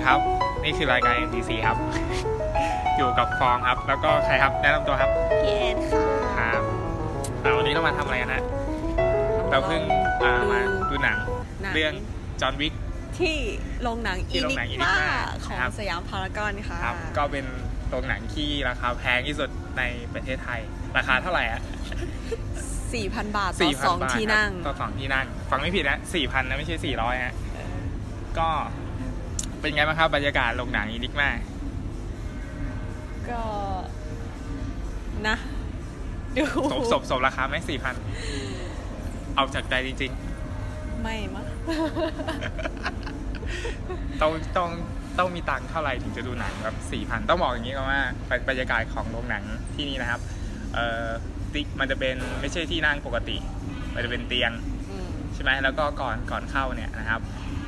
วัสดีครับ นี่คือรายการ NTC ครับ อยู่กับฟองครับ แล้วก็ใครครับแนะนำตัวครับพี่แอนค่ะครับอ่าวันนี้เรามาทำอะไรกันฮะเราเพิ่งอ่ามาดูหนัง หนัง เรื่องจอห์นวิก ที่โรงหนังที่อิโรงนิหนังก Enigma มาของครับ สยามพารากอนค่ะครับ ก็เป็นโรงหนังที่ราคาแพงที่สุดในประเทศไทย ราคาเท่าไหร่อะ4,000 บาทต่อสี่พันสองบาทที่ครับนั่งต่อสองที่นั่ง ฟังไม่ผิดนะสี่พันนะไม่ใช่สี่ร้อยฮะเออก็ เป็นไงบ้างครับบรรยากาศโรงหนังอีนิกมาก็นะดูสมสมสมราคาไหมสี่พันเอาจากใจจริงไม่มั้งๆต้องต้องต้องมีตังค์เท่าไหร่ถึงจะดูหนังแบบสี่พันต้องบอกอย่างนี้ก่อนว่าบรรยากาศของโรงหนังที่นี่นะครับ เอ่อติ๊กมันจะเป็นไม่ใช่ที่นั่งปกติ มันจะเป็นเตียงอืมใช่ไหมแล้วก็ก่อนก่อนเข้าเนี่ยนะครับ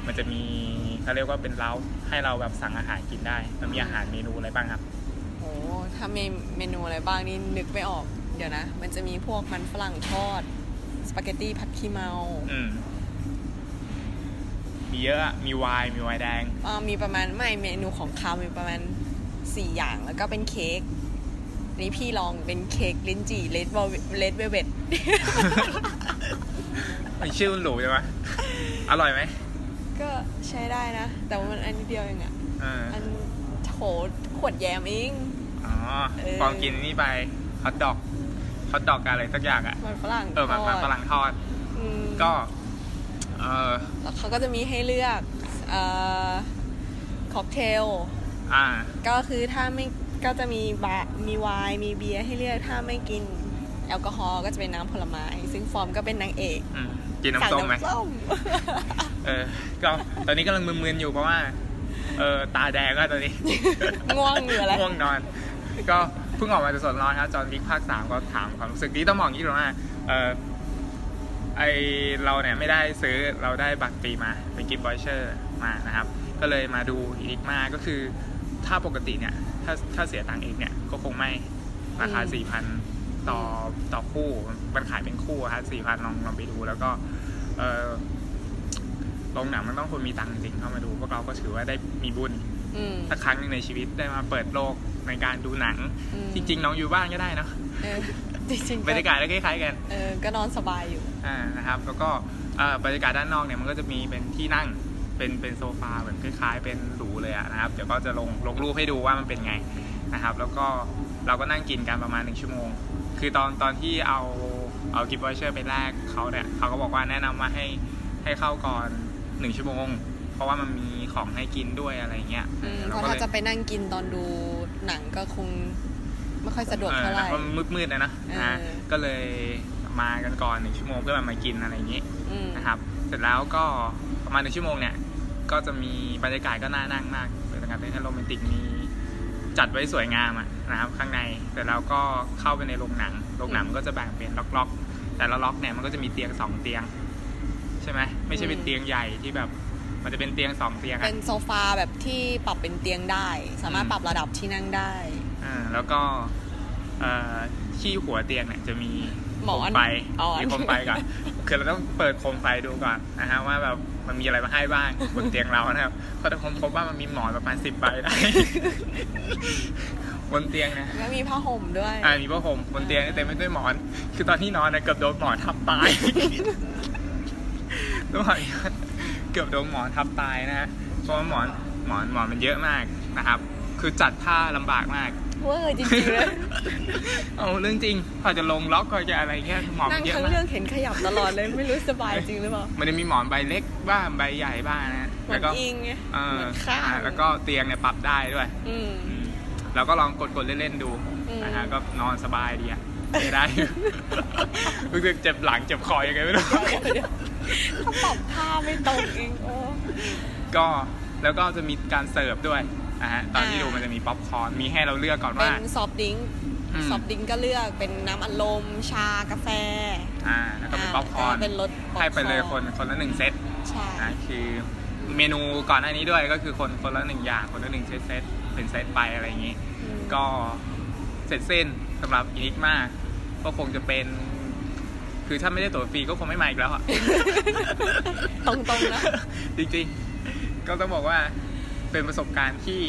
มันจะมี เขาเรียกว่าเป็นเล้าให้เราแบบสั่งอาหารกินได้ มันมีอาหารเมนูอะไรบ้างครับโหถ้าเมเมนูอะไรบ้างนี่นึกไม่ออก เดี๋ยวนะ มันจะมีพวกมันฝรั่งทอด สปาเกตตี้ผัดขี้เมา อืมมีเยอะอะมีไวน์มีไวน์แดงอ่ามีประมาณไม่เมนูของคาวมีประมาณสี่อย่างแล้วก็เป็นเค้กอันนี้พี่ลองเป็นเค้กลิ้นจี่เลดเลดเวเวตมันชื่อมันหรูใช่ไหมอร่อยไหม ก็ใช้ได้นะ แต่ว่ามันอันนิดเดียวเองอะเอออันโถขวดแยมเอง อ๋อเออ ฟองกินนี่ไปฮอทดอกฮอทดอกกับอะไรสักอย่างอะ มันฝรั่งเออมันทมันดฝรั่งทอด อืมก็ เออแล้วเขาก็จะมีให้เลือกเอ่อค็อกเทล อ่า ก็คือถ้าไม่ก็จะมีบาร์มีไวน์มีเบียร์ให้เลือกถ้าไม่กิน แอลกอฮอล์ก็จะเป็นน้ำผลไม้ ซึ่งฟอร์มก็เป็นนางเอก อืม กินสั่งน้ำส้มไหมน้ำส้มเออ ก็ตอนนี้กำลังมึนๆอยู่เพราะว่า เออตาแดงก็ตอนนี้ ง่วงเหนือแล้วง่วงนอน ก็เพิ่งออกมาจากสวนร้อนครับจอห์นวิกภาคสามก็ถามความรู้สึกนี้ต้องมองอย่างนี้ตรงว่าเออไอเราเนี่ยไม่ได้ซื้อเราได้บัตรฟรีมาเป็นกิฟต์วอยเชอร์มานะครับ ก็เลยมาดูอีนิกมาก็คือถ้าปกติเนี่ย ถ้าถ้าเสียตังค์เองเนี่ยก็คงไม่ราคาอืมสี่พัน ต่อต่อคู่มันขายเป็นคู่ครับสี่พันลองลองไปดูแล้วก็ เออโรงหนังมันต้องคนมีตังค์จริงเข้ามาดู พวกเราก็ถือว่าได้มีบุญอืมสักครั้งหนึ่งในชีวิตได้มาเปิดโลกในการดูหนังอืมจริง ๆ น้องอยู่บ้านก็ได้เนอะเออจริงๆบรรยากาศก็คล้ายๆกันเออก็นอนสบายอยู่อ่านะครับ แล้วก็เอ่อบรรยากาศด้านนอกเนี่ยมันก็จะมีเป็นที่นั่งเป็นเป็นโซฟาเหมือนคล้าย ๆ เป็นหรูเลยอะนะครับเดี๋ยวก็จะลงลงรูปให้ดูว่ามันเป็นไงนะครับ แล้วก็เราก็นั่งกินกันประมาณหนึ่งชั่วโมง คือตอนตอนที่เอาเอา gift voucher ไปแลกเขาเนี่ยเขาก็บอกว่าแนะนำว่าให้ให้เข้าก่อนหนึ่งชั่วโมง เพราะว่ามันมีของให้กินด้วยอะไรเงี้ยอืมรเพราะก็ถ้าลยจะไปนั่งกินตอนดูหนังก็คงไม่ค่อยสะดวกเท่าไหร่ออมันมืดๆนะนะเออนะก็เลยมากันก่อนหนึ่งชั่วโมงเพื่อมากินอะไรอย่างนี้อืมนะครับ เสร็จแล้วก็ประมาณหนึ่งชั่วโมงเนี่ย ก็จะมีบรรยากาศก็น่านั่งมากบรรยากาศเป็นโรแมนติกมีจัดไว้สวยงามอะ นะครับข้างในเสร็จแล้วก็เข้าไปในโรงหนังโรงหนังมันก็จะแบ่งเป็นล็อกๆ แต่ละล็อกเนี่ยมันก็จะมีเตียงสองเตียง ใช่ไหมไม่ใช่เป็นเตียงใหญ่ที่แบบมันจะเป็นเตียงสองเตียงอะเป็นโซฟาแบบที่ปรับเป็นเตียงได้ สามารถอืมปรับระดับที่นั่งได้อ่าแล้วก็เอ่อที่หัวเตียงเนี่ยจะมีหมอนโคมไฟอ๋อมีโคมไฟก่อนคือเราต้องเปิดโคมไฟดูก่อนนะฮะว่าแบบมันมีอะไรมาให้บ้างบนเตียงเรานะครับก็จะพบว่ามันมีหมอนประมาณสิบใบได้ บนเตียงนะแล้วมีผ้าห่มด้วย อ่ามีผ้าห่มบนเตียงเต็มไปด้วยหมอน คือตอนที่นอนนะเกือบโดนหมอนทับตายต้องบอกอย่างนี้ว่าเกือบโดนหมอนทับตายนะฮะเพราะว่าหมอนหมอนหมอนมันเยอะมากนะครับ คือจัดท่าลำบากมากเวอร์จริงๆเลยเอาเรื่องจริงพอจะลงล็อกก็จะอะไรเงี้ยหมอนนั่มังนเยอะทั้งมาเรื่อกงเห็นขยับตลอดเลยไม่รู้สบายจริงหรือเปล่า มันจะมีหมอนใบเล็กบ้างใบใหญ่บ้างนะเหมืแล้อวนก็อิงไงเออเหมือนข้างอ่าแล้วก็เตียงเนี่ยปรับได้ด้วย อืมอืม เราก็ลองกดๆเล่นๆดูอืมนะฮะก็นอนสบายดีอะไม่ได้อยู่รู้สึกเจ็บหลังเจ็บคอยังไงไม่รู้เขาปรับท่าไม่ตรงเองโอ้ก็แล้วก็จะมีการเสิร์ฟด้วยนะฮะตอนที่อ่าดูมันจะมีป๊อปคอร์นมีให้เราเลือกก่อนเป็ว่าน soft drink อืม soft drink ก็เลือกเป็นน้ำอัดลมชากาแฟอ่าแล้วก็เป็นป๊อปคอร์นก็เป็นรสให้ไปเลยป๊อปคอร์นคนละหนึ่งเซตใช่นะคือเมนูก่อนหน้านี้ด้วยก็คือคนคนละหนึ่งอย่างคนละหนึ่งเซต เซตเป็นเซตไปอะไรอย่างนี้อืมก็เสร็จสิ้นสำหรับอินิกมาก็คงจะเป็น คือถ้าไม่ได้ตั๋วฟรีก็คงไม่มาอีกแล้วอะตรงๆนะ จริงๆ ก็ต้องบอกว่าเป็นประสบการณ์ที่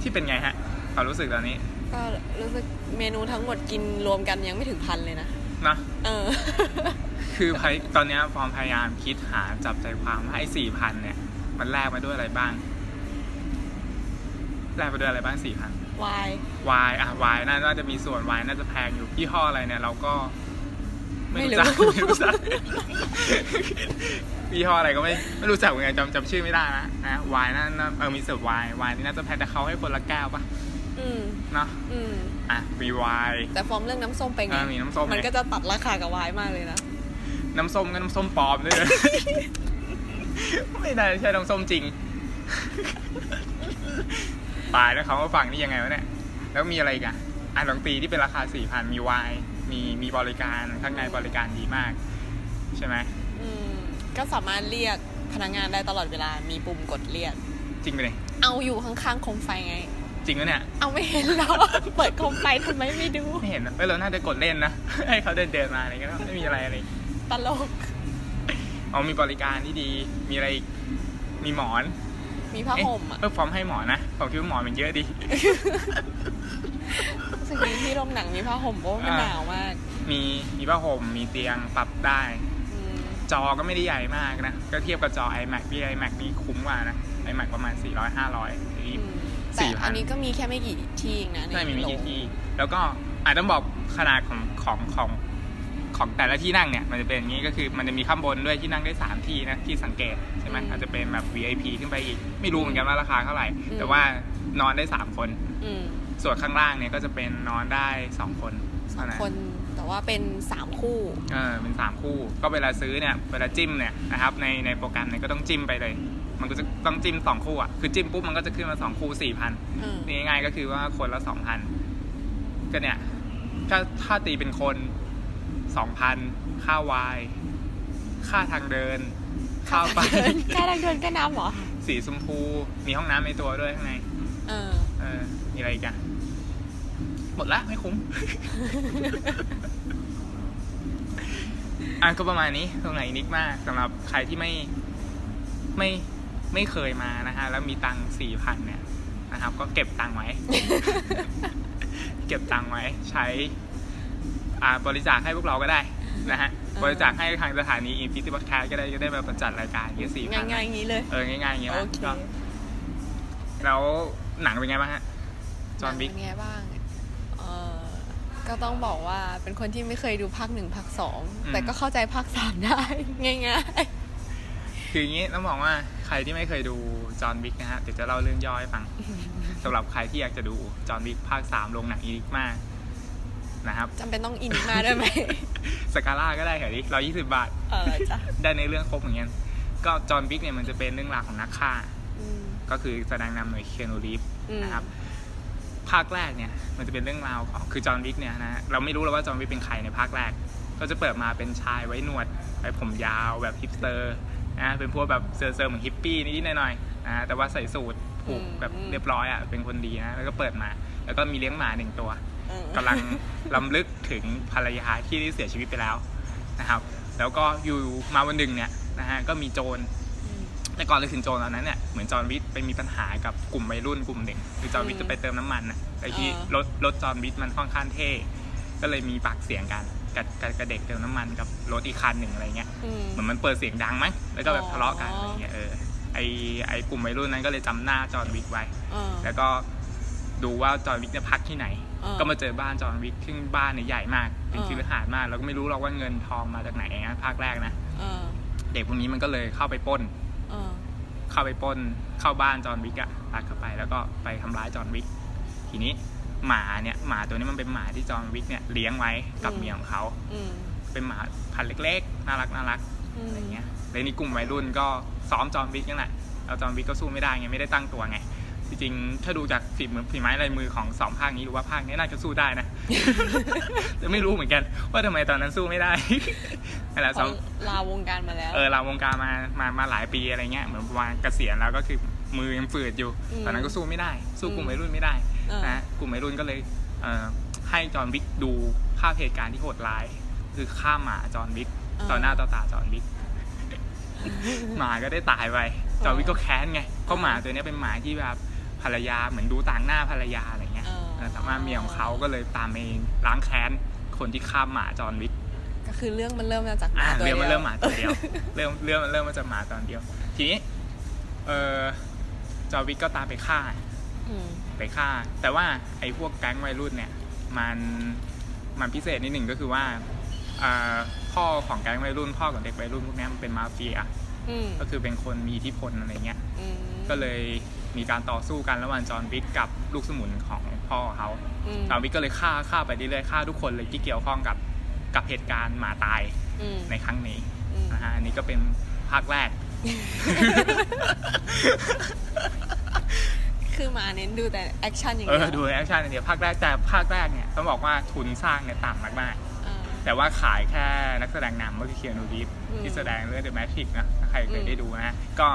ที่เป็นไงฮะความรู้สึกตอนนี้ ก็รู้สึกเมนูทั้งหมดกินรวมกันยังไม่ถึงพันเลยนะนะเออ คือพยตอนเนี้ยฟอร์มพยายามคิดหาจับใจความว่าไอ้สี่พันเนี่ย มันแลกมาด้วยอะไรบ้าง แลกมาด้วยอะไรบ้างสี่พันวายวายอะวายน่าจะมีส่วนวายน่าจะแพงอยู่ยี่ห้ออะไรเนี่ย เราก็ไม่รู้จักไม่รู้จักยี่ห้ออะไรก็ไม่ไม่รู้จักเหมือนกันจำจำชื่อไม่ได้นะนะวายน่าน่าเออมีเสิร์ฟวายวายนี่น่าจะแพงแต่เขาให้คนละแก้วปะอืมเนาะอืมอะมีวายแต่ฟอร์มเรื่องน้ำส้มไปไงอ่ามีน้ำส้มมันไงก็จะตัดราคากับวายมากเลยนะน้ำส้มก็น้ำส้มปลอมด้วยนะไม่ได้ใช่น้ำส้มจริง ตายแล้วเขามาฟังนี่ยังไงวะเนี่ยแล้วมีอะไรอีกันอะลองตีที่เป็นราคาสี่พันมีวายมีมีบริการข้างในบริการดีมาก ใช่ไหมอืมก็สามารถเรียกพนักงานได้ตลอดเวลามีปุ่มกดเรียก จริงไปเลยเอาอยู่ข้างๆโคมไฟไง จริงวะเนี่ยเอาไม่เห็นหรอเปิดโคมไฟทำไมไม่ดู ไม่เห็นนะเอ้ยเราน่าจะกดเล่นนะ ให้เขาเดินเดินมาอะไรเงี้ยไม่มีอะไรอะไรตลกอ๋อมีบริการที่ดีมีอะไรอีกมีหมอน มีผ้าห่มอะเออฟอร์มให้หมอนนะ ผมคิดว่าหมอนมันเยอะดีรู้สึกดีที่โรงหนังมีผ้าห่มเพราะว่ามันอ่าหนาวมาก มีมีผ้าห่มมีเตียงปรับได้อืมจอก็ไม่ได้ใหญ่มากนะ ก็เทียบกับจอ iMac ที่ iMac นี่คุ้มกว่านะ iMac ประมาณ 400 500นี่อืมแต่4,000อันนี้ก็มีแค่ไม่กี่ที่เองนะใช่มีไม่โรกี่งที่ แล้วก็อาจต้องบอกขนาดของของของ ของแต่ละที่นั่งเนี่ยมันจะเป็นอย่างนี้ก็คือมันจะมีข้างบนด้วยที่นั่งได้ 3 ที่นะที่สังเกตใช่ไหมอาจจะเป็นแบบ VIP ขึ้นไปอีก ไม่รู้เหมือนกันว่าราคาเท่าไหร่ แต่ว่านอนได้ 3 คนอืมส่วนข้างล่างเนี่ยก็จะเป็นนอนได้ 2 คนสอเท่างนั้นคนแต่ว่าเป็นสามคู่เออเป็นสามคู่ ก็เวลาซื้อเนี่ยเวลาจิ้มเนี่ยนะครับในในโปรแกรมเนี่ยก็ต้องจิ้มไปเลย มันก็จะต้องจิ้มสองคู่อะคือจิ้มปุ๊บมันก็จะขึ้นมาสองคู่สี่พันอืมนี่ง่ายๆก็คือว่าคนละสองพันก็เนี่ยถ้าถ้าตีเป็นคน สองพันค่าวาย ค่าทางเดิน ค่าไฟค่าทางเดินก็น้ำเหรอ สีชมพู มีห้องน้ำในตัวด้วยข้างใน เออ เออ มีอะไรอีกอะหมดละไม่คุ้ม อะก็ประมาณนี้ตรงไหนนิกมากสำหรับใครที่ไม่ไม่ไม่เคยมานะฮะ แล้วมีตังสี่พันเนี่ยนะครับ ก็เก็บตังค์ไว้ เก็บตังค์ไว้ใช้อ่า บริจาคให้พวกเราก็ได้นะฮะอบริจาคให้ทางสถานี Infinity Podcast ก็ได้ก็ได้มาประจัดรายการเยอะสี่พัง่ายๆอย่างนี้เลยเออง่ายๆอย่างเงี้ยโอนะเคก็แล้วหนังเป็นไงบ้างฮะ John Wick เป็นไงบ้างเออก็ต้องบอกว่าเป็นคนที่ไม่เคยดูภาคหนึ่งภาคสองอืมแต่ก็เข้าใจภาคสามได้ง่ายคืออย่างนี้ต้องบอกว่าใครที่ไม่เคยดูจอห์นวิกนะฮะเดี๋ยวจะเล่าเรื่องย่อให้ฟังสำหรับใครที่อยากจะดูจอห์นวิกภาคสามลงหนังอีนิกมาก นะครับๆจำเป็นต้องอินมาด้วยไหมสกาล่าก็ได้เหรอดิร้อยี่สิบบาท เออจ้ะได้ในเรื่องครบเหมือนกันก็จอห์นวิกเนี่ยมันจะเป็นเรื่องราวของนักฆ่าอืมก็คือแสดงนำโดยเคียนูรีฟอืมนะครับภาคแรกเนี่ยมันจะเป็นเรื่องราวของคือจอห์นวิกเนี่ยนะฮะเราไม่รู้เลยว่าจอห์นวิกเป็นใครในภาคแรก ก็จะเปิดมาเป็นชายไว้หนวดไว้ผมยาวแบบฮิปสเตอร์นะเป็นพวกแบบเซอร์เซอร์เหมือนฮิปปี้นิดๆหน่อยๆนะแต่ว่าใส่สูทผูกแบบเรียบร้อยอะเป็นคนดีนะแล้วก็เปิดมา แล้วก็มีเลี้ยงหมาหนึ่งตัวเออ กำลังรำลึกถึงภรรยาที่ได้เสียชีวิตไปแล้วนะครับ แล้วก็อยู่มาวันหนึ่งเนี่ยนะฮะก็มีโจรอืมแต่ก่อนจะถึงโจรตอนนั้นเนี่ยเหมือน John Wick ไปมีปัญหากับกลุ่มวัยรุ่นกลุ่มหนึ่งคือ John Wick อืมจะไปเติมน้ำมันนะไอ้ที่อ่ารถรถ John Wick มันค่อนข้างเท่ก็เลยมีปากเสียงกันกับกับกับเด็กเติมน้ำมันกับรถอีกคันหนึ่งอะไรเงี้ยอืมเหมือนมันเปิดเสียงดังมั้งแล้วก็แบบอ๋อทะเลาะกันอะไรเงี้ยเออไอไอกลุ่มวัยรุ่นนั้นก็เลยจำหน้าจอห์นวิกไว้เออแล้วก็ดูว่าจอห์นวิกเนี่ยพักที่ไหนเออ ก็มาเจอบ้านจอห์นวิกซึ่งบ้านเนี่ยใหญ่มาก เป็นเออคิรหาดมากเราก็ไม่รู้หรอกว่าเงินทองมาจากไหนนะภาคแรกนะเออเด็กพวกนี้มันก็เลยเข้าไปปล้นเออเข้าไปปล้นเข้าบ้านจอห์นวิกอะลักเข้าไปแล้วก็ไปทำร้ายจอห์นวิกทีนี้หมาเนี่ยหมาตัวนี้มันเป็นหมาที่จอห์นวิกเนี่ยเลี้ยงไว้กับอืมเมียของเขาอืมเป็นหมาพันธุ์เล็กๆน่ารักน่ารักอืมอะไรเงี้ยเลยนี่กลุ่มวัยรุ่นก็ซ้อมจอห์นวิกนั่นแหละแล้วจอห์นวิกก็สู้ไม่ได้ไงไม่ได้ตั้งตัวไง จริงๆถ้าดูจากฝีมือฝีไม้ลายมือของสองภาคนี้หรือว่าภาคนี้น่าจะสู้ได้นะ แต่ไม่รู้เหมือนกัน ว่าทำไมตอนนั้นสู้ไม่ได้นั่นแหละเพสองราะลาวงการมาแล้ว เออเราวงการมามามาหลายปีอะไรเงี้ยเหมือนประมาณเกษียณแล้วก็คือมือยังฝืดอยู่อืมตอนนั้นก็สู้ไม่ได้ สู้กลุ่มอืมวัยรุ่นไม่ได้เออนะกลุ่มวัยรุ่นก็เลยเอ่อให้จอห์นวิกดูภาพเหตุการณ์ที่โหดร้าย คือฆ่าหมาจอห์นวิกต่อหน้าต่อตาจอห์นวิกหมาก็ได้ตายไปจอห์นวิกก็แค้นไงเพราะหมาตัวเนี้ยเป็นหมาที่แบบ ภรรยาเหมือนดูต่างหน้าภรรยาอะไรเงี้ยอ๋อเออแต่ว่าเมียของเขาก็เลยตามไปล้างแค้นคนที่ฆ่าหมาจอห์นวิกก็คือเรื่องมันเริ่มมาจากหอ่ามาตัวเรื่องมันเดียวเริ่มหมาตัวเดียวเริ่มเรื่องมันเริ่มมาจากหมาตอนเดียว ทีนี้ เออจอห์นวิกก็ตามไปฆ่าอืมไปฆ่า แต่ว่าไอ้พวกแก๊งวัยรุ่นเนี่ย มันมันพิเศษนิดหนึ่งก็คือว่าอ่าพ่อของแก๊งวัยรุ่น พ่อของเด็กวัยรุ่นพวกเนี้ยมันเป็นมาเฟียอืมก็คือเป็นคนมีอิทธิพลอะไรเงี้ยอืมก็เลย มีการต่อสู้กันระหว่างจอห์นวิกกับลูกสมุนของพ่อเขาอืมจอห์นวิกก็เลยฆ่าฆ่าไปเรื่อยๆฆ่าทุกคนเลยที่เกี่ยวข้องกับกับเหตุการณ์หมาตายอืมในครั้งนี้อืมนะฮะอันนี้ก็เป็นภาคแรก คือมาเน้นดูแต่ action อย่างเอเดีอดู action อย่างเดียวภาคแรกแต่ภาคแรกเนี่ยต้องบอกว่าทุนสร้างเนี่ยต่ำมากอ่าๆแต่ว่าขายแค่นักแสดงนำก็คือ Keanu Reeves อืมที่แสดงเรื่อง The Matrix นะถ้าใครเคยอืมได้ดูนะ ก็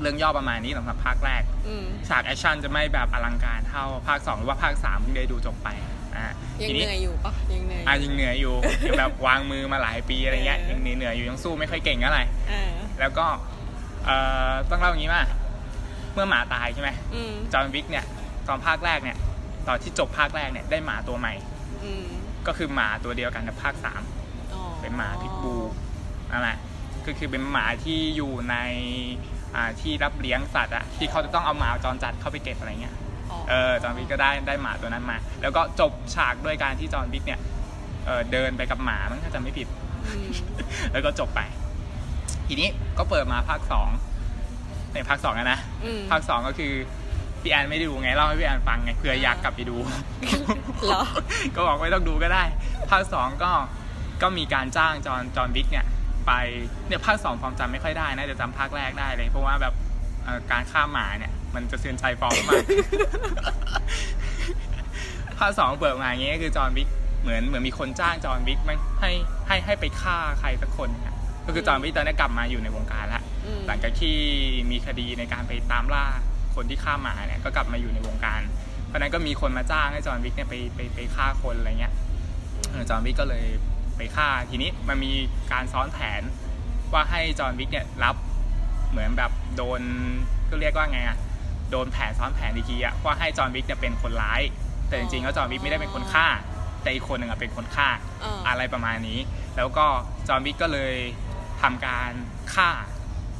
เรื่องย่อประมาณนี้สำหรับภาคแรกอืมฉาก action จะไม่แบบอลังการเท่าภาค 2 หรือว่าภาค3เพิ่งได้ดูจบไปอ่ายังทีเหนี้นื่อยอยู่ปะยังเหนื่อยอะยังเหนื่อยอยู่ยังแบบวางมือมาหลายปีอะไรเงี้ยเออยังเหนื่อยๆอยู่ยังสู้ไม่ค่อยเก่งอะไรอ่าแล้วก็เอ่อต้องเล่าอย่างนี้ว่าเมื่อหมาตายใช่ไหมอืมจอห์นวิกเนี่ยตอนภาคแรกเนี่ย ตอนที่จบภาคแรกเนี่ยได้หมาตัวใหม่อืมก็คือหมาตัวเดียวกันกับภาคสามอ๋อเป็นหมาพิทบูนั่นแหละก็คือเป็นหมาที่อยู่ในอ่า ที่รับเลี้ยงสัตว์อะที่เขาจะต้องเอาหมาจรจัดเข้าไปเก็บอะไรเงี้ยเออจอห์นวิกก็ได้ได้หมาตัวนั้นมา แล้วก็จบฉากด้วยการที่จอห์นวิกเนี่ยเออเดินไปกับหมามั้งถ้าจำไม่ผิดอืมแล้วก็จบไป ทีนี้ก็เปิดมาภาคสองในภาคสองอะนะอืมภาคสองก็คือพี่แอนไม่ได้ดูไงเล่าให้พี่แอนฟังไงเผื่ออยากกลับไปดูเหรอก็บอกไม่ต้องดูก็ได้ ภาคสองก็ก็มีการจ้างจอห์นจอห์นวิกเนี่ย ไปเนี่ยภาคสองฟอร์มจำไม่ค่อยได้นะจะจำภาคแรกได้เลย เพราะว่าแบบเอ่อการฆ่าหมาเนี่ยมันจะเสือนใจฟอร์มมากภาคสองเปิดมาอย่างเงี้ยคือจอห์นวิกเหมือนเหมือนมีคนจ้างจอห์นวิกมันให้ให้ให้ไปฆ่าใครสักคนเนี่ยก็คือจอห์นวิกตอนนี้กลับมาอยู่ในวงการแล้วอืมหลังจากที่มีคดีในการไปตามล่าคนที่ฆ่าหมาเนี่ยก็กลับมาอยู่ในวงการ เพราะฉะนั้นก็มีคนมาจ้างให้จอห์นวิกเนี่ยไปไปไปฆ่าคนอะไรเงี้ยเออจอห์นวิกก็เลย ไปฆ่าทีนี้มันมีการซ้อนแผนว่าให้จอห์นวิกเนี่ยรับเหมือนแบบโดนก็เรียกว่าไงอะโดนแผนซ้อนแผนอีกทีอะว่าให้จอห์นวิกเนี่ยเป็นคนร้าย แต่จริงๆแล้วจอห์นวิกไม่ได้เป็นคนฆ่า แต่อีกคนหนึ่งอะเป็นคนฆ่าอ่าอะไรประมาณนี้ แล้วก็จอห์นวิกก็เลยทำการฆ่า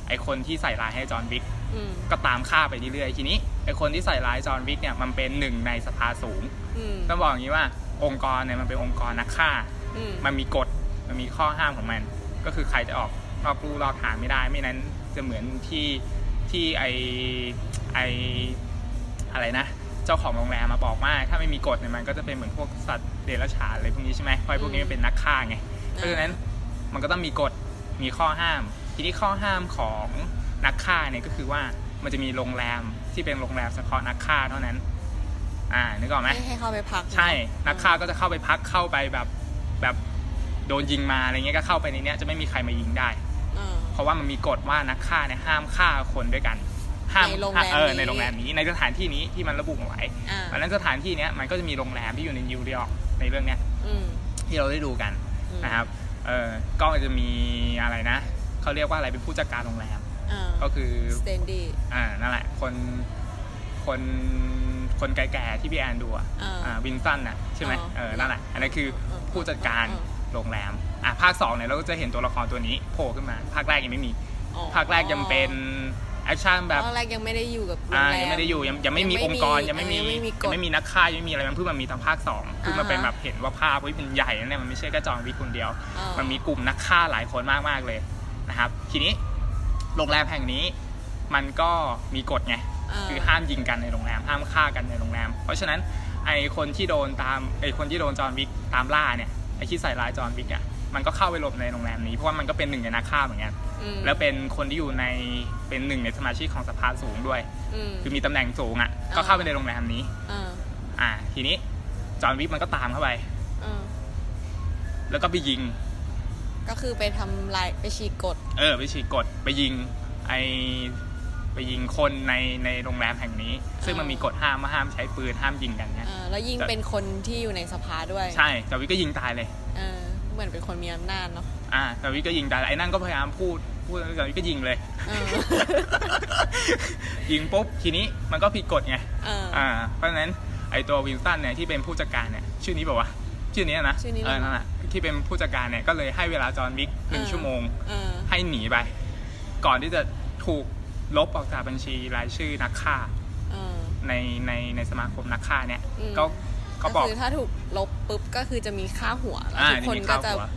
ไอคนที่ใส่ร้ายให้จอห์นวิกอืมก็ตามฆ่าไปเรื่อยๆทีนี้ไอคนที่ใส่ร้ายจอห์นวิกเนี่ยมันเป็นหนึ่งในสภาสูงอืมต้องบอกอย่างนี้ว่าองค์กรเนี่ยมันเป็นองค์กรนักฆ่าอื มมันมีกฎมันมีข้อห้ามของมัน ก็คือใครจะออกนอกลู่นอกทางไม่ได้ ไม่นั้นจะเหมือนที่ที่ไอไออะไรนะ เจ้าของโรงแรมมาบอกว่าถ้าไม่มีกฎเนี่ยมันก็จะเป็นเหมือนพวกสัตว์เดรัจฉานอะไรพวกนี้ใช่ไหมเพราะไอ้พวกนี้มันเป็นนักฆ่าไงเพราะฉะนั้นมันก็ต้องมีกฎมีข้อห้าม ทีนี้ข้อห้ามของนักฆ่าเนี่ยก็คือว่ามันจะมีโรงแรมที่เป็นโรงแรมเฉพาะนักฆ่าเท่านั้น อ่านึกออกไหมให้ให้เข้าไปพัก ใช่ นักฆ่าก็จะเข้าไปพักเข้าไปแบบ แบบโดนยิงมาอะไรเงี้ยก็เข้าไปในเนี้ยจะไม่มีใครมายิงได้อ่าเพราะว่ามันมีกฎว่านักฆ่าเนี่ยห้ามฆ่าคนด้วยกัน ห้ามในโรงแรมเออนี้ในโรงแรมนี้ในสถานที่นี้ที่มันระบุเอาไว้อ่าเพราะฉะนั้นสถานที่เนี้ยมันก็จะมีโรงแรมที่อยู่ในนิวยอร์กในเรื่องเนี้ยอืมที่เราได้ดูกันอืมนะครับ เออก็จะมีอะไรนะเขาเรียกว่าอะไรเป็นผู้จัดการโรงแรมอ่าก็คือสเตนดี้อ่านั่นแหละคนคนคนแก่ๆที่พี่แอนดูอะอ่าอ่าวินสันน่ะใช่ไหมอ๋อเออนั่นแหละอันนั้นคือเออ ผู้จัดการเออโรงแรมอะภาคสองเนี่ยเราก็จะเห็นตัวละครตัวนี้โผล่ขึ้นมา ภาคแรกยังไม่มีอ๋อภาคแรกยังเป็นแอคชั่นแบบภาคแรกยังไม่ได้อยู่กับโรอ่างแรมยังไม่ได้อยู่ยังยังไม่มีองค์กรยังไม่มียังไม่มีกยัฎงไม่มีนักฆ่ายังไม่มีอะไรมันเพิ่งมามีตอนภาคสองเพิ่งมาอ่าฮะเป็นแบบเห็นว่าภาพเฮ้ยมันใหญ่นะเนี่ยมันไม่ใช่แค่จอห์นวิกคนเดียวอ่ามันมีกลุ่มนักฆ่าหลายคนมากมากๆเลยนะครับ ทีนี้โรงแรมแห่งนี้มันก็มีกฎไงาคือห้ามยิงกันในโรงแรมห้ามฆ่ากันในโรงแรม เพราะฉะนั้นไอคนที่โดนตามไอคนที่โดนจอห์นวิก ตามล่าเนี่ยไอที่ใส่ร้ายจอห์นวิกอะมันก็เข้าไปหลบในโรงแรมนี้เพราะว่ามันก็เป็นหนึ่งในนักฆ่าเหมือนกันอืมแล้วเป็นคนที่อยู่ในเป็นหนึ่งในสมาชิกของสภาสูงด้วยอืมคือมีตำแหน่งสูงอะก็อ่าเข้าไปในโรงแรมนี้อ่าอ่า ทีนี้จอห์นวิกมันก็ตามเข้าไปอ่าแล้วก็ไปยิง ก็คือไปทำลายไปฉีกกฎเออ ไปฉีกกดไปยิง ไอ ไปยิงคนในในโรงแรมแห่งนี้ ซึ่งมันมีกฎห้ามว่าห้ามใช้ปืนห้ามยิงกันเนี่ยอ่าแล้วยิ่งแต่เป็นคนที่อยู่ในสภาด้วย ใช่จอห์นวิกก็ยิงตายเลยเออเหมือนเป็นคนมีอำนาจเนาะอ่าจอห์นวิกก็ยิงตายไอ้นั่นก็พยายามพูดพูพูดแล้วจอห์นวิกก็ยิงเลยเออยิงปุ๊บทีนี้มันก็ผิดกฎไงเอออ่า เพราะฉะนั้นไอตัววินสตันเนี่ยที่เป็นผู้จัดการเนี่ยชื่อนี้บอกว่าวะชื่อนี้นะชื่อนี้เออเลยนั่นแหละที่เป็นผู้จัดการเนี่ยก็เลยให้เวลาจอห์นวิกหนึ่งเออชั่วโมงเออให้หนีไป ก่อนที่จะถูก ลบออกจากบัญชีรายชื่อนักฆ่าเออในในในสมาคมนักฆ่าเนี่ยอืมก็ก็บอก คือถ้าถูกลบปุ๊บก็คือจะมีค่าหัวแล้วอ่าทุกคนนี่มีก็ค่าจะหัว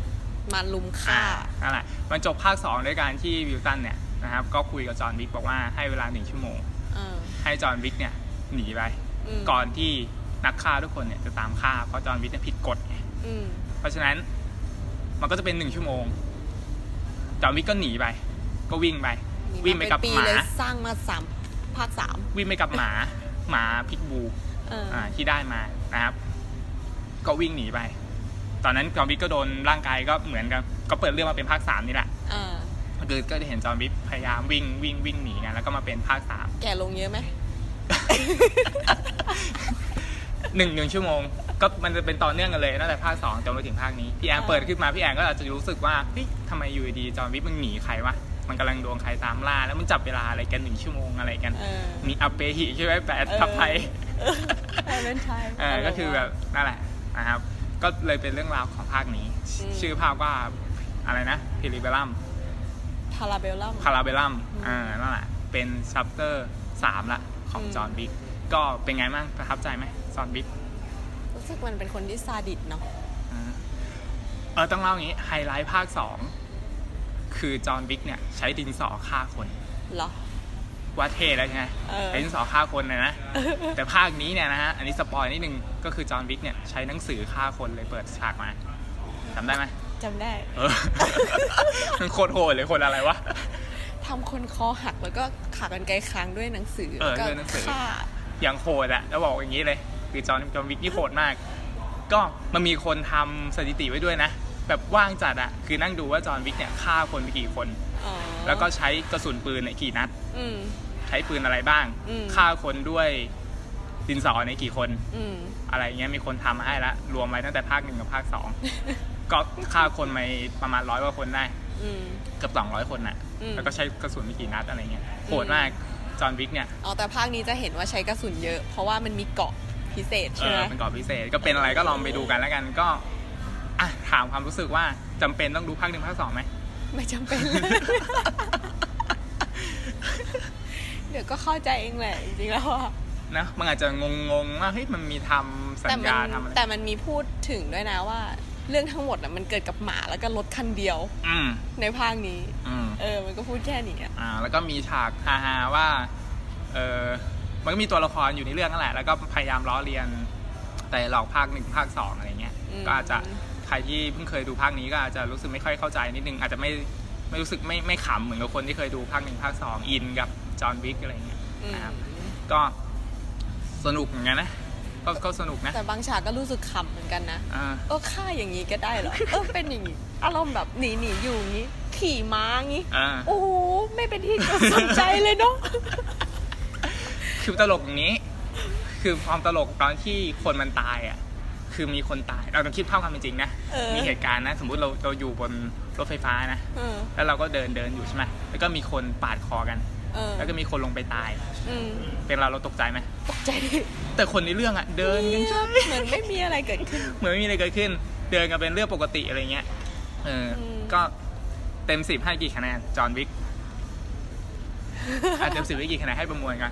มาลุมฆ่า นั่นแหละมันจบภาค 2 ด้วยการที่ Winston เนี่ยนะครับก็คุยกับ John Wick บอกว่าให้เวลาหนึ่งชั่วโมง เออให้ John Wick เนี่ยหนีไป อืมก่อนที่นักฆ่าทุกคนเนี่ยจะตามฆ่าเพราะ John Wick เนี่ยผิดกฎไงอืมเพราะฉะนั้นมันก็จะเป็นหนึ่งชั่วโมง John Wick ก็หนีไป ก็วิ่งไป นี่วิ่งไปกับเป็นปีหมา เลยสร้างมาสามภาคสาม วิ่งไปกับหมา หมา pit bull เออออ่าที่ได้มานะครับ ก็วิ่งหนีไป ตอนนั้นจอห์นวิกก็โดนร่างกายก็เหมือนกับก็เปิดเรื่องมาเป็นภาคสามนี่แหละเออคือก็จะเห็นจอห์นวิกพยายามวิ่งวิ่งวิ่งหนีกันแล้วก็มาเป็นภาคสาม แก่ลงเยอะไหม หนึ่งหนึ่งชั่วโมง ก็มันจะเป็นต่อเนื่องกันเลยตั้งแต่ภาคสองจนมาถึงภาคนี้ พี่แอนอ่า เปิดขึ้นมาพี่แอนก็อาจจะรู้สึกว่าเฮ้ยทำไมอยู่ดีๆจอห์นวิกมันหนีใครวะ มันกำลังโดนใครตามล่า แล้วมันจับเวลาอะไรกันหนึ่งชั่วโมงอะไรกันเออมีอัปเปหิใช่ไหมแปดทับไทยไทยเป็นไทยเออก็คือแบบนั่นแหละนะครับ ก็เลยเป็นเรื่องราวของภาคนี้อืมชื่อภาคว่าอะไรนะ Parabellum Parabellum Para bellum อืมอ่านั่นแหละเป็น chapter สามละของอืม John Wick ก็เป็นไงบ้างประทับใจไหม John Wickรู้สึกมันเป็นคนที่ซาดิสต์เนาะอ่าเออต้องเล่าอย่างนี้ไฮไลท์ภาคสอง คือ John Wick เนี่ยใช้ดินสอฆ่าคนเหรอว่าเท่แล้วใช่ไหมเออใช้ดินสอฆ่าคนเลยนะ แต่ภาคนี้เนี่ยนะฮะ อันนี้ spoil นิดนึง ก็คือจอห์นวิกเนี่ยใช้หนังสือฆ่าคนเลยเปิดฉากมาจำได้ไหมจำได้ เออมันโคตรโหดเลยคนอะไรวะทำคนคอหักแล้วก็ขากรรไกรค้างด้วยหนังสือเออก็ด้วยหนังสือฆ่าอย่างโหดอะแล้วบอกอย่างนี้เลย คือจอห์นจอห์นวิกนี่โหดมาก ก็มันมีคนทำสถิติไว้ด้วยนะ แบบว่างจัดอะคือนั่งดูว่าจอห์นวิกเนี่ยฆ่าคนไปกี่คน อ๋อแล้วก็ใช้กระสุนปืนเนี่ยกี่นัด อืม ใช้ปืนอะไรบ้าง อืม ฆ่าคนด้วยดินสอในยกี่คน อืม อะไรเงี้ยมีคนทำมาให้ละรวมไว้ตั้งแต่ภาคหนึ่งกับภาคสอง ก็ฆ่าคนไปประมาณร้อยกว่าคนได้อืม เกือบสองร้อยคนน่ะ อืม แล้วก็ใช้กระสุนไม่กี่นัดอะไรเงี้ยโหดมากจอห์นวิกเนี่ยอ๋อแต่ภาคนี้จะเห็นว่าใช้กระสุนเยอะ เพราะว่ามันมีเกาะพิเศษเอใช่ไหมอเป็นกรอบพิเศษก็เป็นอะไรก็ลองไปดูกันแล้วกันก็ อะถามความรู้สึกว่าจำเป็นต้องดูภาคหนึ่งภาคสองไหมไม่จำเป็นเลยเดี๋ยวก็เข้าใจเองแหละจริงๆแล้วอะนะมันอาจจะงงๆว่าเฮ้ยมันมีทำสัแต่ญมัญาทำอะไรแต่มันมีพูดถึงด้วยนะว่า เรื่องทั้งหมดอะมันเกิดกับหมาแล้วก็รถคันเดียวอืมในภาคนี้อืมเออ มันก็พูดแค่นี้อะอ่า แล้วก็มีฉากฮาๆว่า เออมันก็มีตัวละครอยู่ในเรื่องนั่นแหละ แล้วก็พยายามล้อเลียน แต่หลอกภาคหนึ่งภาคสองอะไรเงี้ยอืมก็อาจจะ ใครที่เพิ่งเคยดูภาคนี้ก็อาจจะรู้สึกไม่ค่อยเข้าใจนิดนึงอาจจะไม่ไม่รู้สึกไม่ไม่ขำเหมือนกับคนที่เคยดูภาคหนึ่งภาคสองอินกับจอห์นวิกอะไรเงี้ยอืมนะครับก็สนุกเหมือนกันนะก็ก็สนุกนะแต่บางฉากก็รู้สึกขำเหมือนกันนะอ่าเออฆ่าอย่างนี้ก็ได้เหรอเออเป็นอย่างนี้อารมณ์แบบหนีหนีอยู่อย่างนี้ ขี่ม้าอย่างนี้อ่าโอ้โหไม่เป็นที่สนใจเลยเนาะคือตลกอย่างนี้ คือความตลกตอนที่คนมันตายอะ คือมีคนตาย เราต้องคิดภาพความเป็นจริงนะเออมีเหตุการณ์นะ สมมุติเราเราอยู่บนรถไฟฟ้านะเออแล้วเราก็เดินเดินอยู่ใช่ไหมแล้วก็มีคนปาดคอกันเออแล้วก็มีคนลงไปตายอืมเป็นเราเราตกใจไหมตกใจดิแต่คนในเรื่องอะ เดินกันใช่เหมือนไม่มีอะไรเกิดขึ้น เหมือนไม่มีอะไรเกิดขึ้น เดินกันเป็นเรื่องปกติอะไรเงี้ย เอออมก็เต็มสิบให้กี่คะแนน จอห์นวิกอะเต็มสิบให้กี่คะแนนให้ประมวลกัน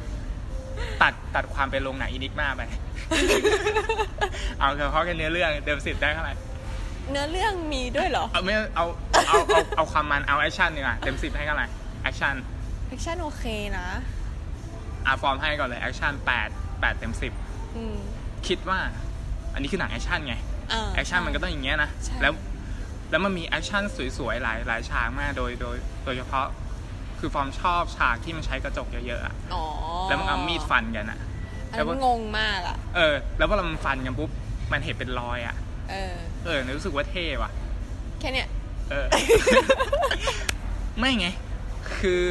ตัดตัดความเป็นโรงหนัง Enigma ไป เอาเฉพาะแค่เนื้อเรื่องเต็มสิบได้เท่าไหร่เนื้อเรื่องมีด้วยเหรอ เอาไม่เอาเอาเอาเอาความมันเอาแอคชั่นดีกว่าเต็มสิบให้เท่าไหร่แอคชั่นแอคชั่นโอเคนะอะฟอร์มให้ก่อนเลยแอคชั่นแปดแปดเต็มสิบอืมคิดว่า อันนี้คือหนังแอคชั่นไงอ่าแอคชั่นมันก็ต้องอย่างเงี้ยนะใช่แล้วแล้วมันมีแอคชั่นสวยๆหลายหลายฉากมากโดยโดยโดยเฉพาะ คือฟอร์มชอบฉากที่มันใช้กระจกเยอะๆอะอ๋อแล้วมันเอามีดฟันกันอะอันแล้วนั้นว่างงมากอะเออ แล้วพอมันฟันกันปุ๊บมันเห็นเป็นรอยอะเออ เออรู้สึกว่าเท่ว่ะ แค่เนี้ยเออ ไม่ไง คือ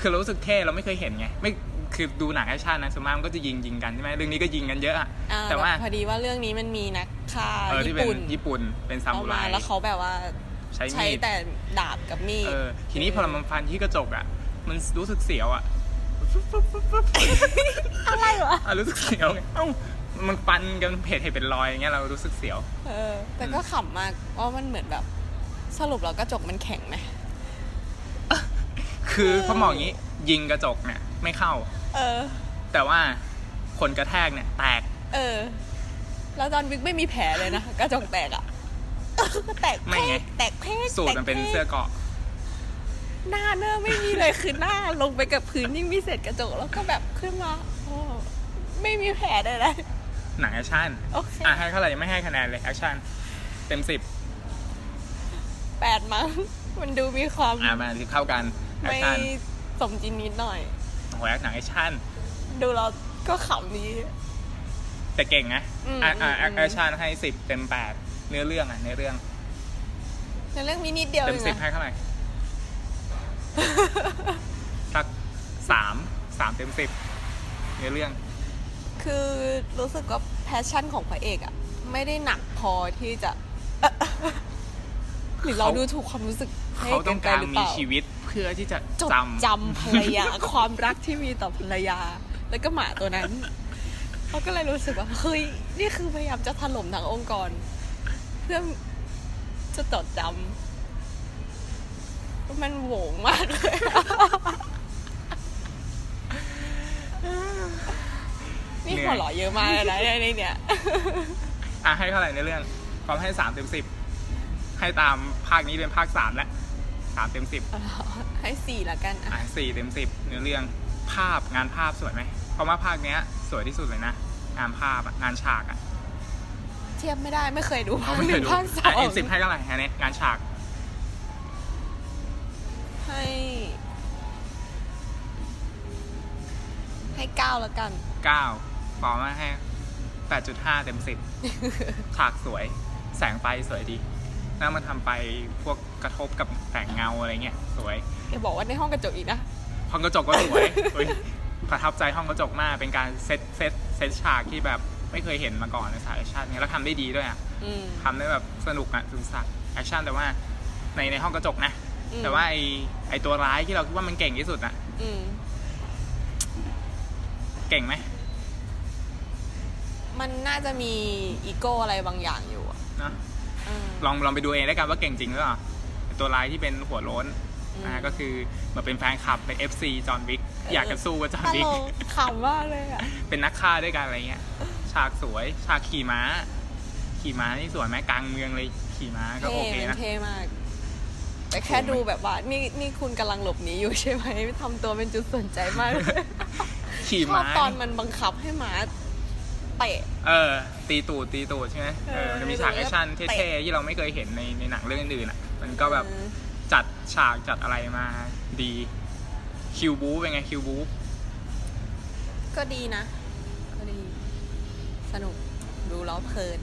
คือเรารู้สึกเท่เราไม่เคยเห็นไง ไม่คือดูหนังแอคชั่นนะส่วนมากมันก็จะยิงยิงกันใช่ไหมเรื่องนี้ก็ยิงกันเยอะอะอ่าแต่ว่าพอดีว่าเรื่องนี้มันมีนักฆ่าเออที่ญี่เป็นปุ่นญี่ปุ่นเป็นซาเอามูไรมาแล้วเขาแบบว่า ใช้ใช้มีดแต่ดาบกับมีดเออทีนี้พอมันฟันที่กระจกอะ มันรู้สึกเสียวอะอะไรวะอะรู้สึกเสียวไงเอ้ามันฟันกันเพจเห็นเป็นรอยอย่างเงี้ยเรารู้สึกเสียว เออ แต่ก็ขำมากว่ามันเหมือนแบบ สรุปแล้วกระจกมันแข็งไหมคือเขาบอกอย่างนี้ ยิงกระจกเนี่ย ไม่เข้า เออ แต่ว่าคนกระแทกเนี่ย แตก เออ แล้วจอห์นวิกไม่มีแผลเลยนะ กระจกแตกอะเออ ก็แตกไม่ไง แต่เพราะสูทมันเป็นเสื้อเกราะ หน้าเนอะไม่มีเลยคือหน้าลงไปกับพื้นยิ่งมีเศษกระจกแล้วก็แบบขึ้นมาโอ้ไม่มีแผลเลยนะหนังแอคชั่นโอเคอะให้เท่าไหร่ไม่ให้คะแนนเลยแอคชั่นเต็มสิบแปดมั้งมันดูมีความอะมาสิบเท่ากันแอคไม่ชั่นสมจริงนิดหน่อย โอ้โหหนังแอคชั่น ดูเราก็ขำนี้แต่เก่งนะอืมอะอะอืม แอคชั่นให้สิบเต็มแปด เนื้อเรื่องอะเนื้อเรื่องในเรื่องมีนิดเดียวเต็มเองสิบนะให้เท่าไหร่สักสามสามเต็มสิบเนื้อเรื่อง คือรู้สึกว่า passion ของพระเอกอะไม่ได้หนักพอที่จะหรือเราเขาดูถูกความรู้สึกให้เขาต้องการนไปหรือเปมีล่ชีวิตเพื่อที่จะจดจจำภรรยาความรักที่มีต่อภรรยา แล้วก็หมาตัวนั้นเขาก็เลยรู้สึกว่าเฮ้ยนี่คือพยายามจะถล่มทั้งองค์กรเพื่อจะจดจำมันโหวงมากเลยนี่หัวเราะเยอะมากเลยนะในเนี่ยำอะให้เท่าไหร่ในเรื่องความให้สามเต็มสิบให้ตามภาคนี้เป็นภาคสามแล้วสามเต็มสิบให้สี่ละกันอะอะสี่เต็มสิบเนื้อเรื่องภาพงานภาพสวยไหมเพราะว่าภาคเนี้ย สวยที่สุดเลยนะงานภาพอะงานฉากอะเทียบไม่ได้ไม่เคยดูภาคหไม่เคนึ่ยงดูภาคสออะงเอ็นสิบให้เท่าไหร่อันนี้งานฉาก ให้ ให้เก้าละกันเก้าปอมาให้แปดจุดห้าเต็มสิบฉากสวย แสงไฟสวยดีแล้วมันทำไปพวกกระทบกับแสงเงาอะไรเงี้ยสวยอย่าบอกว่าในห้องกระจกอีกนะห้องกระจกก็สวยเฮ้ยประทับใจห้องกระจกมากเป็นการเซตเซตเซตฉากที่แบบ ไม่เคยเห็นมาก่อนในสายแอคชั่นเนี่ยแล้วทำได้ดีด้วยอะอืมทำได้แบบสนุกอะถึงฉากแอคชั่นแต่ว่าในในห้องกระจกนะอืมแต่ว่าไอไอตัวร้ายที่เราคิดว่ามันเก่งที่สุดอะอืมเก่งไหมมันน่าจะมีอีโก้อะไรบางอย่างอยู่อะเนอะเออลองลองไปดูเองแล้วกันว่าเก่งจริงหรือเปล่าตัวร้ายที่เป็นหัวโล้นอืมนะฮะก็คือเหมือนเป็นแฟนคลับเป็น FC จอห์นวิกอยากจะสู้กับจอห์นตวิลกกขำมากเลยอะเป็นนักฆ่าด้วยกันอะไรเงี้ย ฉากสวย ฉากขี่ม้า ขี่ม้านี่สวยไหมกลางเมืองเลยขี่ม้าก็เท่โอเคมันนะเท่มาก แต่แค่โอ้โหดูแบบว่า นี่นี่คุณกำลังหลบหนีอยู่ใช่ไหมทำตัวเป็นจุดสนใจมากเลยขี่ม้าชอบตอนมันบังคับให้ม้าเตะ เออ ตีตูดตีตูดใช่ไหมเออเออมันจะมีฉากแอคชั่นเตะเท่ๆที่เราไม่เคยเห็นในในหนังเรื่องอื่นๆอะ มันก็แบบอืมจัดฉากจัดอะไรมาดีคิวบู๊เป็นไงคิวบู๊ก็ดีนะก็ดี สนุกดูแล้วเพลิน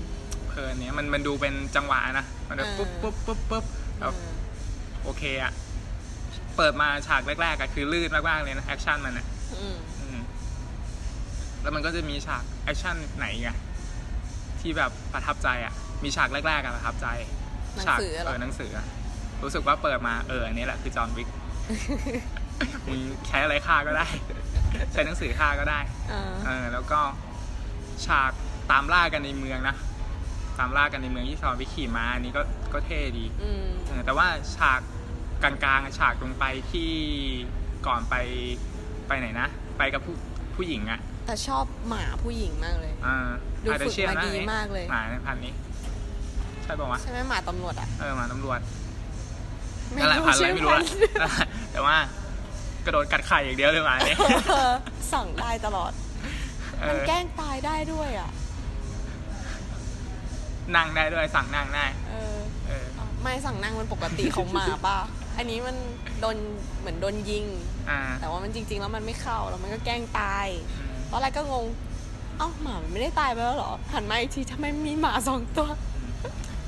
เพลินเนี้ยมันมันดูเป็นจังหวะนะ มันแบบเออปุ๊บปุ๊บปุ๊บปุ๊บแบเอบอโอเคอะเปิดมาฉากแรกๆอะคือลื่นมากๆเลยนะแอคชั่นมันอะอืมอืมแล้วมันก็จะมีฉากแอคชั่นไหนอีกอะที่แบบประทับใจอะมีฉากแรกๆอะประทับใจฉากหนังสือเหรเออหนังสืออะรู้สึกว่าเปิดมาเอออันนี้แหละคือจอห์นวิกมึงใช้อะไรฆ่าก็ได้ ใช้หนังสือฆ่าก็ได้เออเออแล้วก็ ฉากตามล่ากันในเมืองนะ ตามล่ากันในเมืองที่จอห์นวิกขี่ม้าอันนี้ก็ก็เท่ดีอืมเออแต่ว่าฉากกลางๆอะฉากลงไปที่ก่อนไปไปไหนนะ ไปกับผู้ผู้หญิงอะแต่ชอบหมาผู้หญิงมากเลยอ่าดูอาจจะฝึกเชื่อมานะดีอันนี้มากเลยหมาในพันธุ์นี้ ใช่ป่าวะใช่ไหมหมาตำรวจอะเออหมาตำรวจนั่นแหละพันธุ์อะไรไม่รู้ละชื่อพันธุ์แต่ว่ากระโดดกัดไข่อย่างเดียวเลยหมาเนี่ยเออสั่งได้ตลอดเอ มันอแกล้งตายได้ด้วยอะ นั่งได้ด้วยสั่งนั่งได้ เออ เออ ไม่สั่งนั่งมันปกติของหมาป่ะ อันนี้มันโดนเหมือนโดนยิงอ่าแต่ว่ามันจริง ๆ แล้วมันไม่เข้าแล้วมันก็แกล้งตายอืมตอนแรกก็งง เอ้าหมามันไม่ได้ตายไปแล้วเหรอ หันมาอีกทีทำไมมีหมาสองตัว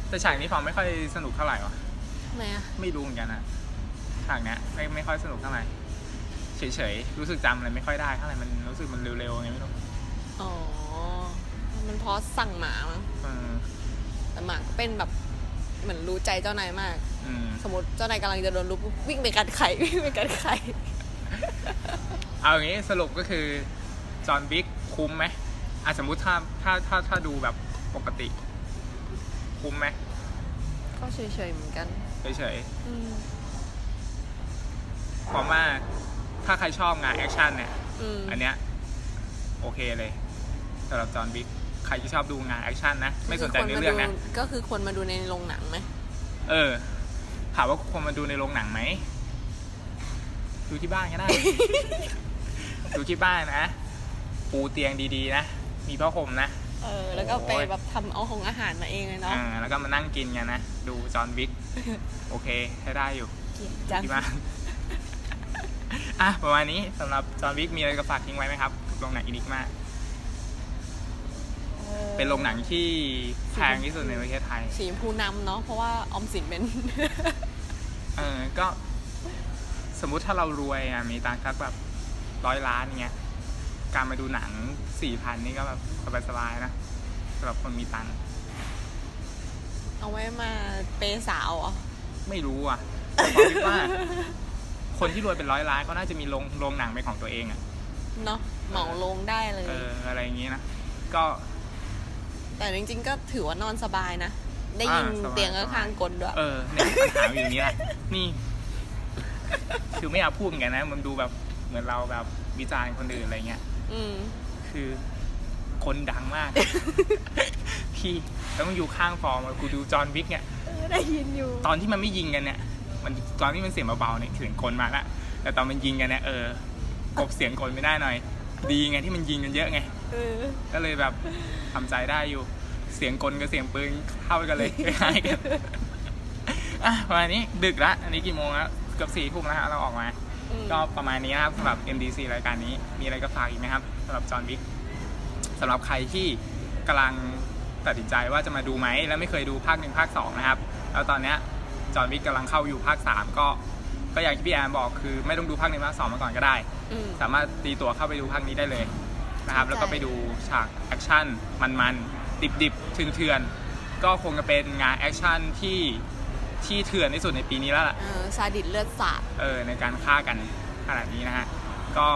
แต่ฉากนี้ฟองไม่ค่อยสนุกเท่าไหร่วะทำไมอะไม่รู้เหมือนกันนะฉากเนี้ยไม่ไม่ค่อยสนุกเท่าไหร่เฉยๆ รู้สึกจำอะไรไม่ค่อยได้เท่าไหร่มันรู้สึกมันเร็วๆไงไม่รู้ อ๋อ มันเพราะสั่งหมามั้งเออแต่หมาก็เป็นแบบเหมือนรู้ใจเจ้านายมาก อืมสมมติเจ้านายกำลังจะโดนลุกวิ่งไปกัดไข่ วิ่งไปกัดไข่ เอาอย่างนี้สรุปก็คือจอห์นวิกคุ้มไหมอะสมมุติถ้าถ้าถ้าถ้าดูแบบปกติ คุ้มไหมก็เฉยๆเหมือนกัน เฉยอืมๆความว่าถ้าใครชอบงานแอคชั่นเนี่ย อืมอันเนี้ยโอเคเลย สำหรับจอห์นวิกใครที่ชอบดูงานแอคชั่นนะ ไม่สนใจเนื้อเรื่องนะ ก็คือคนมาดูในโรงหนังไหมเออถามว่าคนมาดูในโรงหนังไหมดูที่บ้านก็ได้ ดูที่บ้านนะ ปูเตียงดีๆนะ มีผ้าห่มนะ เออ แล้วก็ไปโอ้ยแบบทำเอาของอาหารมาเองเลยเนาะอ่าแล้วก็มานั่งกินกันนะ ดูจอห์นวิก โอเคใช้ได้อยู่เกลียดจังที่บ้านอะประมาณนี้สำหรับจอห์นวิกมีอะไรจะฝากทิ้งไว้ไหมครับโรงหนังอินิกมาออ เป็นโรงหนังที่แพงที่สุดในประเทศไทย สีชมพูนำเนาะเพราะว่าออมสินเป็นเออก็สมมุติถ้าเรารวยอะมีตังค์สักแบบร้อยล้านเงี้ยการมาดูหนังสี่พันนี่ก็แบบสบายๆนะสำหรับคนมีตังค์เอาไว้มาเปย์สาวเหรอะไม่รู้อะแต่ผมคิดว่า คนที่รวยเป็นร้อยล้านก็น่าจะมีโรงโรงหนังเป็นของตัวเองอะเนาะเหมาลงได้เลย เอออะไรอย่างงี้นะ ก็ แต่จริงๆ ก็ถือว่านอนสบายนะ ได้ยินอ่าสบาย เตียงข้างๆกลด้วย เออเนี่ยปัญหาอยู่อย่างนี้แหละนี่ คือไม่อยากพูดเหมือนกันนะ มันดูแบบเหมือนเราแบบวิจารณ์คนอื่นอะไรเงี้ย อืม คือคนดังมาก พี่แล้วมึงอยู่ข้างฟอร์มอะกูดูจอห์นวิกเนี่ยเออได้ยินอยู่ ตอนที่มันไม่ยิงกันเนี่ย มันตอนที่มันเสียงเบาๆเนี่ยเสียงคนมาละแต่ตอนมันยิงกันเนี่ยเออกบเสียงคนไม่ได้หน่อย ดีไงที่มันยิงกันเยอะไงเออ ก็เลยแบบทำใจได้อยู่ เสียงกลกับเสียงปืนเข้ากันเลยคล้ายๆกันอะประมาณนี้ดึกละอันนี้กี่โมงแล้วเกือบสี่ทุ่มแล้วฮะเราออกมาอืมก็ประมาณนี้นะครับสำหรับ MDC รายการนี้ มีอะไรก็ฝากอีกไหมครับสำหรับจอห์นวิกสำหรับใครที่กำลังตัดสินใจว่าจะมาดูไหมแล้วไม่เคยดูภาคหนึ่งภาคสองนะครับ แล้วตอนเนี้ยจอห์นวิกกำลังเข้าอยู่ภาคสามก็ก็อย่างที่พี่แอนบอกคือไม่ต้องดูภาคหนึ่งภาคสองมาก่อนก็ได้อืมสามารถตีตั๋วเข้าไปดูภาคนี้ได้เลย นะครับเข้าใจแล้วก็ไปดูฉากแอคชั่นมันๆ ดิบๆเถื่อนๆ ก็คงจะเป็นงานแอคชั่นที่ที่เถื่อนที่สุดในปีนี้แล้วล่ะ เออซาดิสต์เลือดสาด เออ ในการฆ่ากันขนาดนี้นะฮะ ก็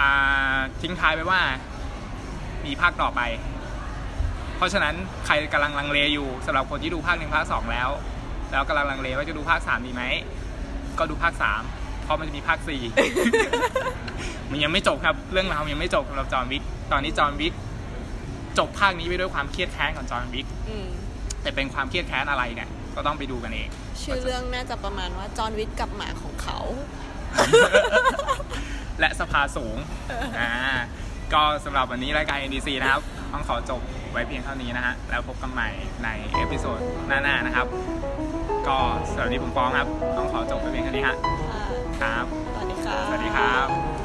อ่าทิ้งท้ายไปว่า มีภาคต่อไป เพราะฉะนั้นใครกำลังลังเลอยู่สำหรับคนที่ดูภาคหนึ่งภาคสองแล้ว แล้วกำลังลังเลว่าจะดูภาคสามดีไหม ก็ดูภาคสาม เพราะมันจะมีภาคสี่ มันยังไม่จบครับ เรื่องราวยังไม่จบสำหรับจอห์นวิก ตอนนี้จอห์นวิกจบภาคนี้ไปด้วยความเครียดแค้นของจอห์นวิก อืมแต่เป็นความเครียดแค้นอะไรเนี่ย ก็ต้องไปดูกันเอง ชื่อเรื่องน่าจะประมาณว่าจอห์นวิทกับหมาของเขา และสภาสูง อ่า ก็สำหรับวันนี้รายการ NDC นะครับ ต้องขอจบไว้เพียงเท่านี้นะฮะ แล้วพบกันใหม่ใน episode หน้าๆนะครับ ก็สำหรับวันนี้ผมฟองครับ ต้องขอจบไว้เพียงเท่านี้ฮะอ่า ครับ สวัสดีค่ะสวัสดีครับ